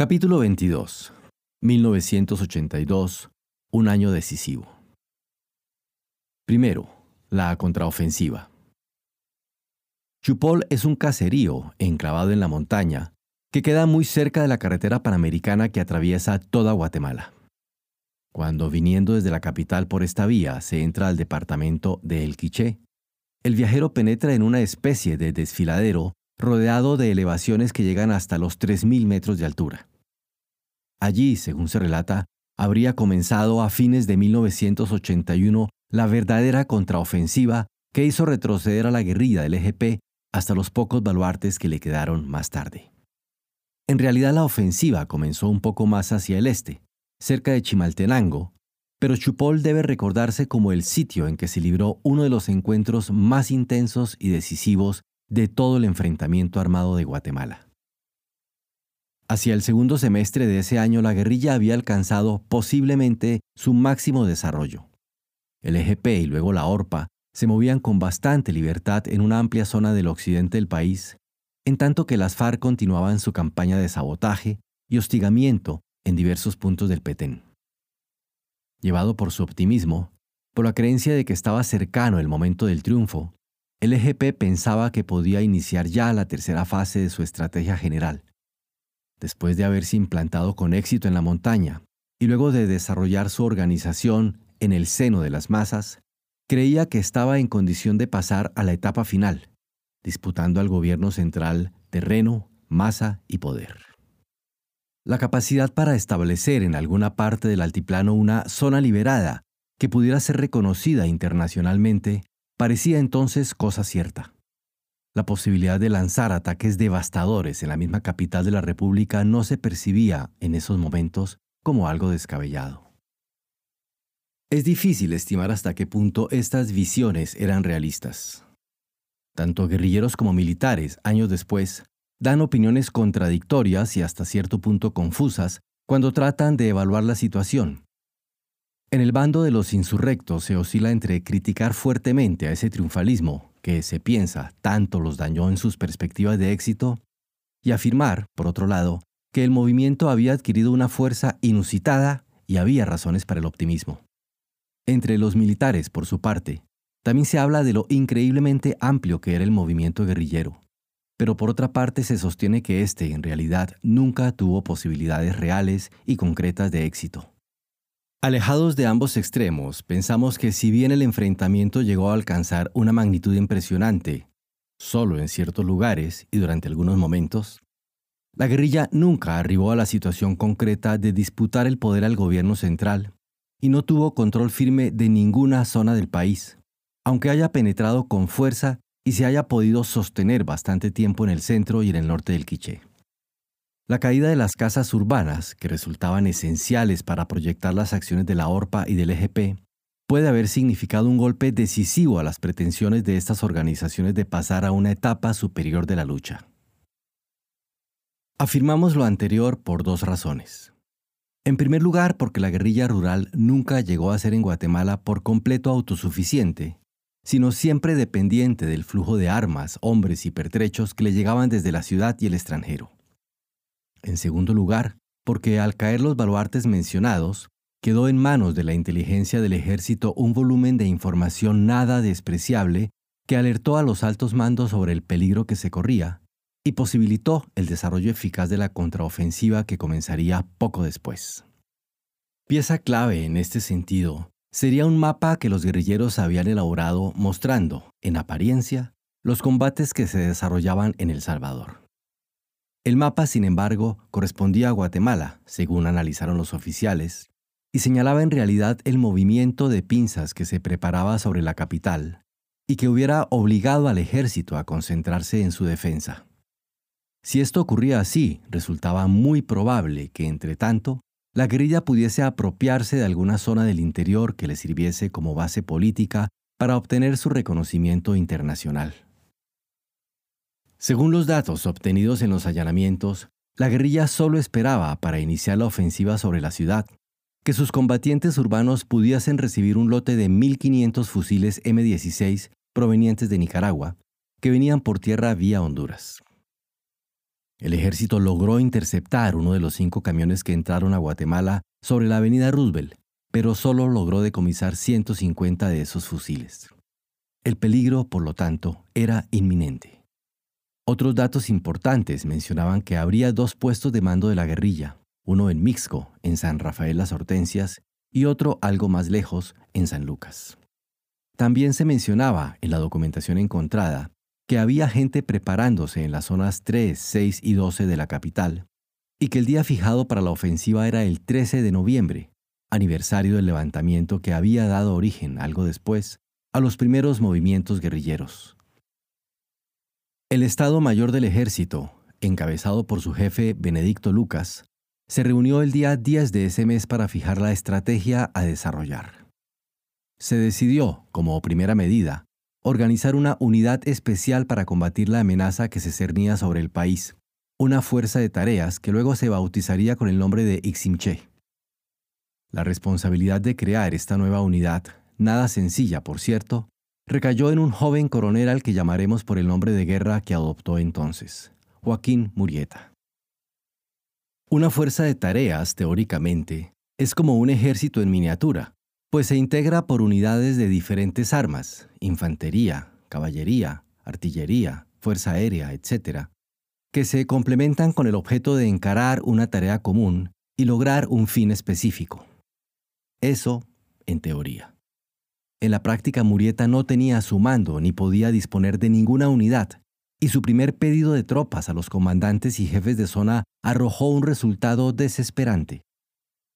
Capítulo 22. 1982. Un año decisivo. Primero, la contraofensiva. Chupol es un caserío enclavado en la montaña que queda muy cerca de la carretera panamericana que atraviesa toda Guatemala. Cuando viniendo desde la capital por esta vía se entra al departamento de El Quiché, el viajero penetra en una especie de desfiladero rodeado de elevaciones que llegan hasta los 3.000 metros de altura. Allí, según se relata, habría comenzado a fines de 1981 la verdadera contraofensiva que hizo retroceder a la guerrilla del EGP hasta los pocos baluartes que le quedaron más tarde. En realidad la ofensiva comenzó un poco más hacia el este, cerca de Chimaltenango, pero Chupol debe recordarse como el sitio en que se libró uno de los encuentros más intensos y decisivos de todo el enfrentamiento armado de Guatemala. Hacia el segundo semestre de ese año la guerrilla había alcanzado posiblemente su máximo desarrollo. El EGP y luego la ORPA se movían con bastante libertad en una amplia zona del occidente del país, en tanto que las FARC continuaban su campaña de sabotaje y hostigamiento en diversos puntos del Petén. Llevado por su optimismo, por la creencia de que estaba cercano el momento del triunfo, el EGP pensaba que podía iniciar ya la tercera fase de su estrategia general. Después de haberse implantado con éxito en la montaña y luego de desarrollar su organización en el seno de las masas, creía que estaba en condición de pasar a la etapa final, disputando al gobierno central terreno, masa y poder. La capacidad para establecer en alguna parte del altiplano una zona liberada que pudiera ser reconocida internacionalmente parecía entonces cosa cierta. La posibilidad de lanzar ataques devastadores en la misma capital de la República no se percibía en esos momentos como algo descabellado. Es difícil estimar hasta qué punto estas visiones eran realistas. Tanto guerrilleros como militares, años después, dan opiniones contradictorias y hasta cierto punto confusas cuando tratan de evaluar la situación, en el bando de los insurrectos se oscila entre criticar fuertemente a ese triunfalismo que se piensa tanto los dañó en sus perspectivas de éxito y afirmar, por otro lado, que el movimiento había adquirido una fuerza inusitada y había razones para el optimismo. Entre los militares, por su parte, también se habla de lo increíblemente amplio que era el movimiento guerrillero, pero por otra parte se sostiene que éste en realidad nunca tuvo posibilidades reales y concretas de éxito. Alejados de ambos extremos, pensamos que si bien el enfrentamiento llegó a alcanzar una magnitud impresionante, solo en ciertos lugares y durante algunos momentos, la guerrilla nunca arribó a la situación concreta de disputar el poder al gobierno central y no tuvo control firme de ninguna zona del país, aunque haya penetrado con fuerza y se haya podido sostener bastante tiempo en el centro y en el norte del Quiché. La caída de las casas urbanas, que resultaban esenciales para proyectar las acciones de la ORPA y del EGP, puede haber significado un golpe decisivo a las pretensiones de estas organizaciones de pasar a una etapa superior de la lucha. Afirmamos lo anterior por dos razones. En primer lugar, porque la guerrilla rural nunca llegó a ser en Guatemala por completo autosuficiente, sino siempre dependiente del flujo de armas, hombres y pertrechos que le llegaban desde la ciudad y el extranjero. En segundo lugar, porque al caer los baluartes mencionados, quedó en manos de la inteligencia del ejército un volumen de información nada despreciable que alertó a los altos mandos sobre el peligro que se corría y posibilitó el desarrollo eficaz de la contraofensiva que comenzaría poco después. Pieza clave en este sentido sería un mapa que los guerrilleros habían elaborado mostrando, en apariencia, los combates que se desarrollaban en El Salvador. El mapa, sin embargo, correspondía a Guatemala, según analizaron los oficiales, y señalaba en realidad el movimiento de pinzas que se preparaba sobre la capital y que hubiera obligado al ejército a concentrarse en su defensa. Si esto ocurría así, resultaba muy probable que, entre tanto, la guerrilla pudiese apropiarse de alguna zona del interior que le sirviese como base política para obtener su reconocimiento internacional. Según los datos obtenidos en los allanamientos, la guerrilla solo esperaba para iniciar la ofensiva sobre la ciudad que sus combatientes urbanos pudiesen recibir un lote de 1.500 fusiles M16 provenientes de Nicaragua, que venían por tierra vía Honduras. El ejército logró interceptar uno de los cinco camiones que entraron a Guatemala sobre la avenida Roosevelt, pero solo logró decomisar 150 de esos fusiles. El peligro, por lo tanto, era inminente. Otros datos importantes mencionaban que habría dos puestos de mando de la guerrilla, uno en Mixco, en San Rafael Las Hortensias, y otro algo más lejos, en San Lucas. También se mencionaba en la documentación encontrada que había gente preparándose en las zonas 3, 6 y 12 de la capital, y que el día fijado para la ofensiva era el 13 de noviembre, aniversario del levantamiento que había dado origen, algo después, a los primeros movimientos guerrilleros. El Estado Mayor del Ejército, encabezado por su jefe Benedicto Lucas, se reunió el día 10 de ese mes para fijar la estrategia a desarrollar. Se decidió, como primera medida, organizar una unidad especial para combatir la amenaza que se cernía sobre el país, una fuerza de tareas que luego se bautizaría con el nombre de Iximche. La responsabilidad de crear esta nueva unidad, nada sencilla por cierto, recayó en un joven coronel al que llamaremos por el nombre de guerra que adoptó entonces, Joaquín Murieta. Una fuerza de tareas, teóricamente, es como un ejército en miniatura, pues se integra por unidades de diferentes armas, infantería, caballería, artillería, fuerza aérea, etc., que se complementan con el objeto de encarar una tarea común y lograr un fin específico. Eso en teoría. En la práctica Murieta no tenía su mando ni podía disponer de ninguna unidad, y su primer pedido de tropas a los comandantes y jefes de zona arrojó un resultado desesperante.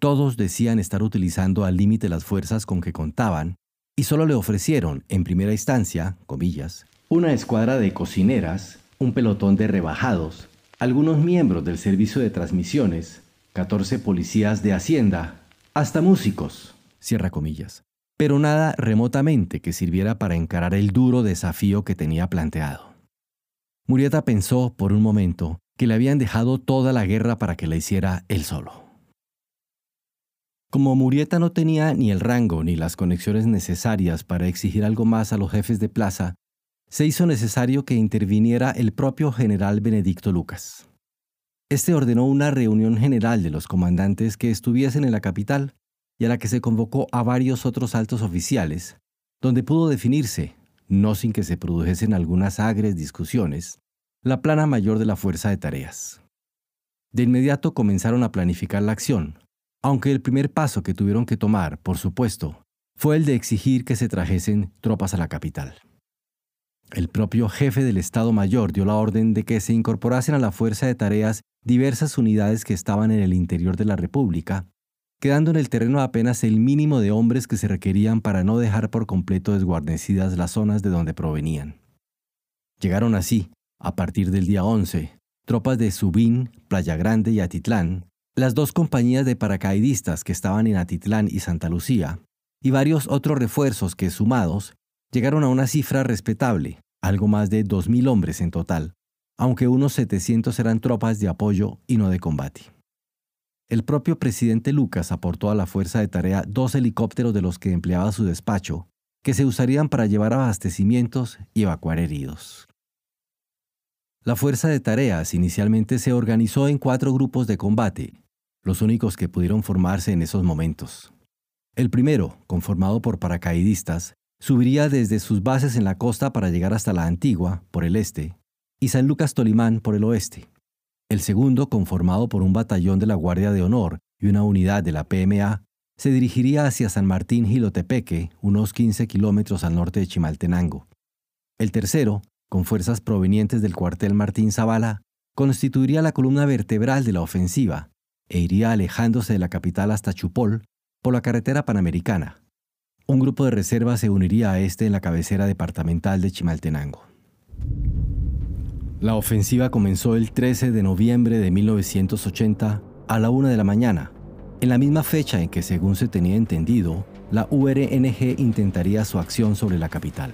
Todos decían estar utilizando al límite las fuerzas con que contaban y solo le ofrecieron, en primera instancia, comillas, una escuadra de cocineras, un pelotón de rebajados, algunos miembros del servicio de transmisiones, 14 policías de Hacienda, hasta músicos, cierra comillas, pero nada remotamente que sirviera para encarar el duro desafío que tenía planteado. Murieta pensó por un momento que le habían dejado toda la guerra para que la hiciera él solo. Como Murieta no tenía ni el rango ni las conexiones necesarias para exigir algo más a los jefes de plaza, se hizo necesario que interviniera el propio general Benedicto Lucas. Este ordenó una reunión general de los comandantes que estuviesen en la capital y a la que se convocó a varios otros altos oficiales, donde pudo definirse, no sin que se produjesen algunas agres discusiones, la plana mayor de la fuerza de tareas. De inmediato comenzaron a planificar la acción, aunque el primer paso que tuvieron que tomar, por supuesto, fue el de exigir que se trajesen tropas a la capital. El propio jefe del Estado Mayor dio la orden de que se incorporasen a la fuerza de tareas diversas unidades que estaban en el interior de la República, quedando en el terreno apenas el mínimo de hombres que se requerían para no dejar por completo desguarnecidas las zonas de donde provenían. Llegaron así, a partir del día 11, tropas de Subín, Playa Grande y Atitlán, las dos compañías de paracaidistas que estaban en Atitlán y Santa Lucía, y varios otros refuerzos que, sumados, llegaron a una cifra respetable, algo más de 2.000 hombres en total, aunque unos 700 eran tropas de apoyo y no de combate. El propio presidente Lucas aportó a la fuerza de tarea dos helicópteros de los que empleaba su despacho, que se usarían para llevar abastecimientos y evacuar heridos. La fuerza de tareas inicialmente se organizó en cuatro grupos de combate, los únicos que pudieron formarse en esos momentos. El primero, conformado por paracaidistas, subiría desde sus bases en la costa para llegar hasta la Antigua, por el este, y San Lucas Tolimán, por el oeste. El segundo, conformado por un batallón de la Guardia de Honor y una unidad de la PMA, se dirigiría hacia San Martín Gilotepeque, unos 15 kilómetros al norte de Chimaltenango. El tercero, con fuerzas provenientes del cuartel Martín Zavala, constituiría la columna vertebral de la ofensiva, e iría alejándose de la capital hasta Chupol por la carretera panamericana. Un grupo de reserva se uniría a este en la cabecera departamental de Chimaltenango. La ofensiva comenzó el 13 de noviembre de 1980 a la una de la mañana, en la misma fecha en que, según se tenía entendido, la URNG intentaría su acción sobre la capital.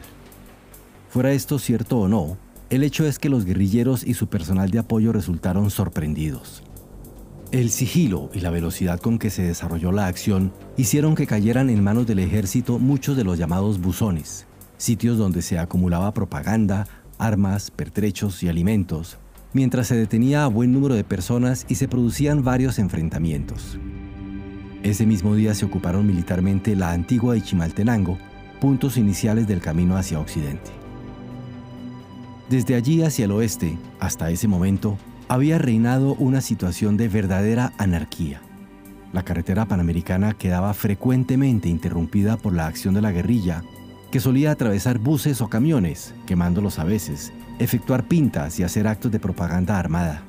Fuera esto cierto o no, el hecho es que los guerrilleros y su personal de apoyo resultaron sorprendidos. El sigilo y la velocidad con que se desarrolló la acción hicieron que cayeran en manos del ejército muchos de los llamados buzones, sitios donde se acumulaba propaganda, armas, pertrechos y alimentos, mientras se detenía a buen número de personas y se producían varios enfrentamientos. Ese mismo día se ocuparon militarmente la antigua y Chimaltenango, puntos iniciales del camino hacia Occidente. Desde allí hacia el oeste, hasta ese momento, había reinado una situación de verdadera anarquía. La carretera panamericana quedaba frecuentemente interrumpida por la acción de la guerrilla, que solía atravesar buses o camiones, quemándolos a veces, efectuar pintas y hacer actos de propaganda armada.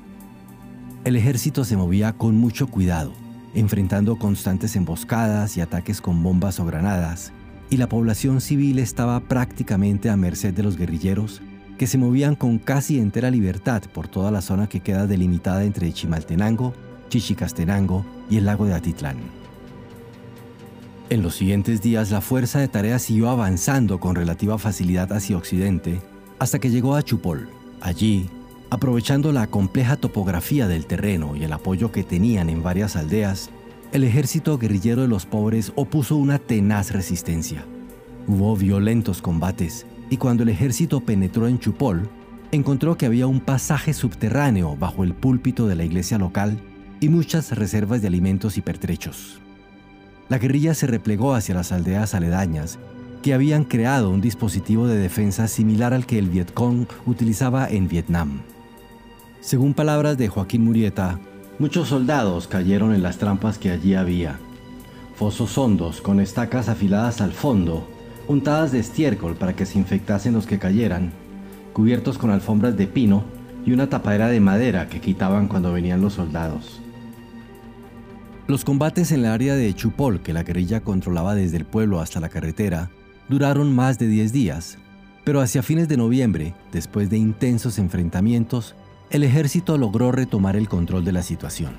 El ejército se movía con mucho cuidado, enfrentando constantes emboscadas y ataques con bombas o granadas, y la población civil estaba prácticamente a merced de los guerrilleros, que se movían con casi entera libertad por toda la zona que queda delimitada entre Chimaltenango, Chichicastenango y el lago de Atitlán. En los siguientes días la fuerza de tarea siguió avanzando con relativa facilidad hacia occidente hasta que llegó a Chupol. Allí, aprovechando la compleja topografía del terreno y el apoyo que tenían en varias aldeas, el ejército guerrillero de los pobres opuso una tenaz resistencia. Hubo violentos combates y cuando el ejército penetró en Chupol, encontró que había un pasaje subterráneo bajo el púlpito de la iglesia local y muchas reservas de alimentos y pertrechos. La guerrilla se replegó hacia las aldeas aledañas que habían creado un dispositivo de defensa similar al que el Vietcong utilizaba en Vietnam. Según palabras de Joaquín Murieta, muchos soldados cayeron en las trampas que allí había. Fosos hondos con estacas afiladas al fondo, untadas de estiércol para que se infectasen los que cayeran, cubiertos con alfombras de pino y una tapadera de madera que quitaban cuando venían los soldados. Los combates en el área de Chupol, que la guerrilla controlaba desde el pueblo hasta la carretera, duraron más de 10 días, pero hacia fines de noviembre, después de intensos enfrentamientos, el ejército logró retomar el control de la situación.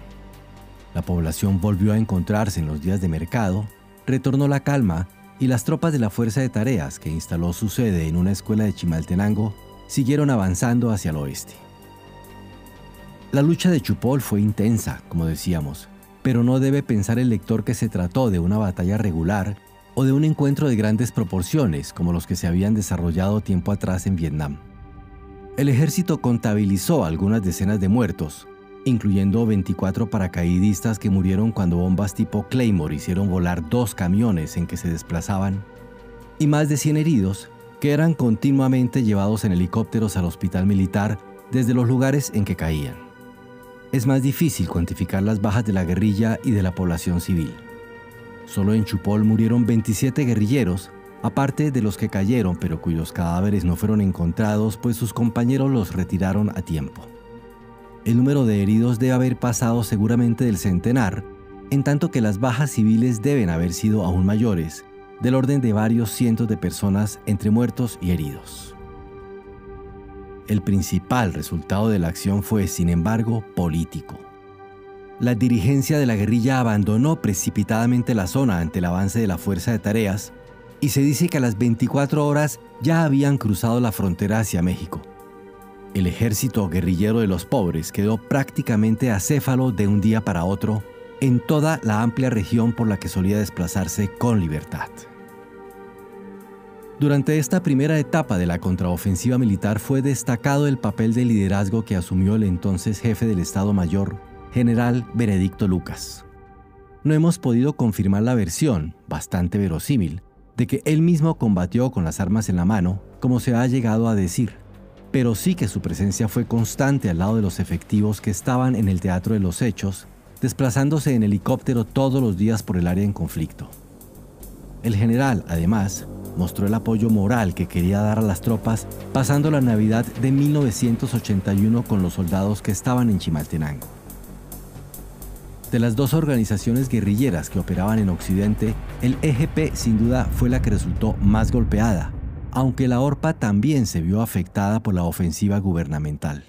La población volvió a encontrarse en los días de mercado, retornó la calma y las tropas de la Fuerza de Tareas, que instaló su sede en una escuela de Chimaltenango, siguieron avanzando hacia el oeste. La lucha de Chupol fue intensa, como decíamos, pero no debe pensar el lector que se trató de una batalla regular o de un encuentro de grandes proporciones como los que se habían desarrollado tiempo atrás en Vietnam. El ejército contabilizó algunas decenas de muertos, incluyendo 24 paracaidistas que murieron cuando bombas tipo Claymore hicieron volar dos camiones en que se desplazaban, y más de 100 heridos que eran continuamente llevados en helicópteros al hospital militar desde los lugares en que caían. Es más difícil cuantificar las bajas de la guerrilla y de la población civil. Solo en Chupol murieron 27 guerrilleros, aparte de los que cayeron pero cuyos cadáveres no fueron encontrados pues sus compañeros los retiraron a tiempo. El número de heridos debe haber pasado seguramente del centenar, en tanto que las bajas civiles deben haber sido aún mayores, del orden de varios cientos de personas entre muertos y heridos. El principal resultado de la acción fue, sin embargo, político la dirigencia de la guerrilla abandonó precipitadamente la zona ante el avance de la fuerza de tareas y se dice que a las 24 horas ya habían cruzado la frontera hacia México. El ejército guerrillero de los pobres quedó prácticamente acéfalo de un día para otro en toda la amplia región por la que solía desplazarse con libertad. Durante esta primera etapa de la contraofensiva militar fue destacado el papel de liderazgo que asumió el entonces jefe del Estado Mayor, general Benedicto Lucas. No hemos podido confirmar la versión, bastante verosímil, de que él mismo combatió con las armas en la mano, como se ha llegado a decir, pero sí que su presencia fue constante al lado de los efectivos que estaban en el teatro de los hechos, desplazándose en helicóptero todos los días por el área en conflicto. El general, además, mostró el apoyo moral que quería dar a las tropas pasando la Navidad de 1981 con los soldados que estaban en Chimaltenango. De las dos organizaciones guerrilleras que operaban en Occidente, el EGP sin duda fue la que resultó más golpeada, aunque la ORPA también se vio afectada por la ofensiva gubernamental.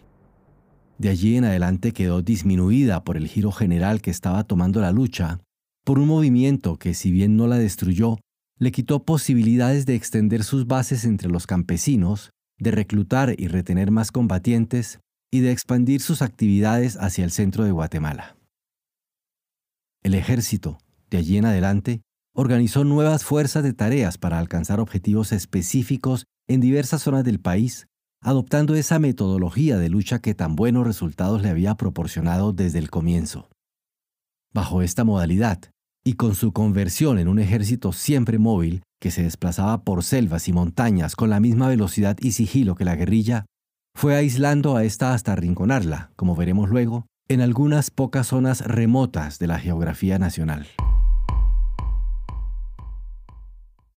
De allí en adelante quedó disminuida por el giro general que estaba tomando la lucha, por un movimiento que si bien no la destruyó, le quitó posibilidades de extender sus bases entre los campesinos, de reclutar y retener más combatientes y de expandir sus actividades hacia el centro de Guatemala. El ejército, de allí en adelante, organizó nuevas fuerzas de tareas para alcanzar objetivos específicos en diversas zonas del país, adoptando esa metodología de lucha que tan buenos resultados le había proporcionado desde el comienzo. Bajo esta modalidad, y con su conversión en un ejército siempre móvil que se desplazaba por selvas y montañas con la misma velocidad y sigilo que la guerrilla, fue aislando a esta hasta arrinconarla, como veremos luego, en algunas pocas zonas remotas de la geografía nacional.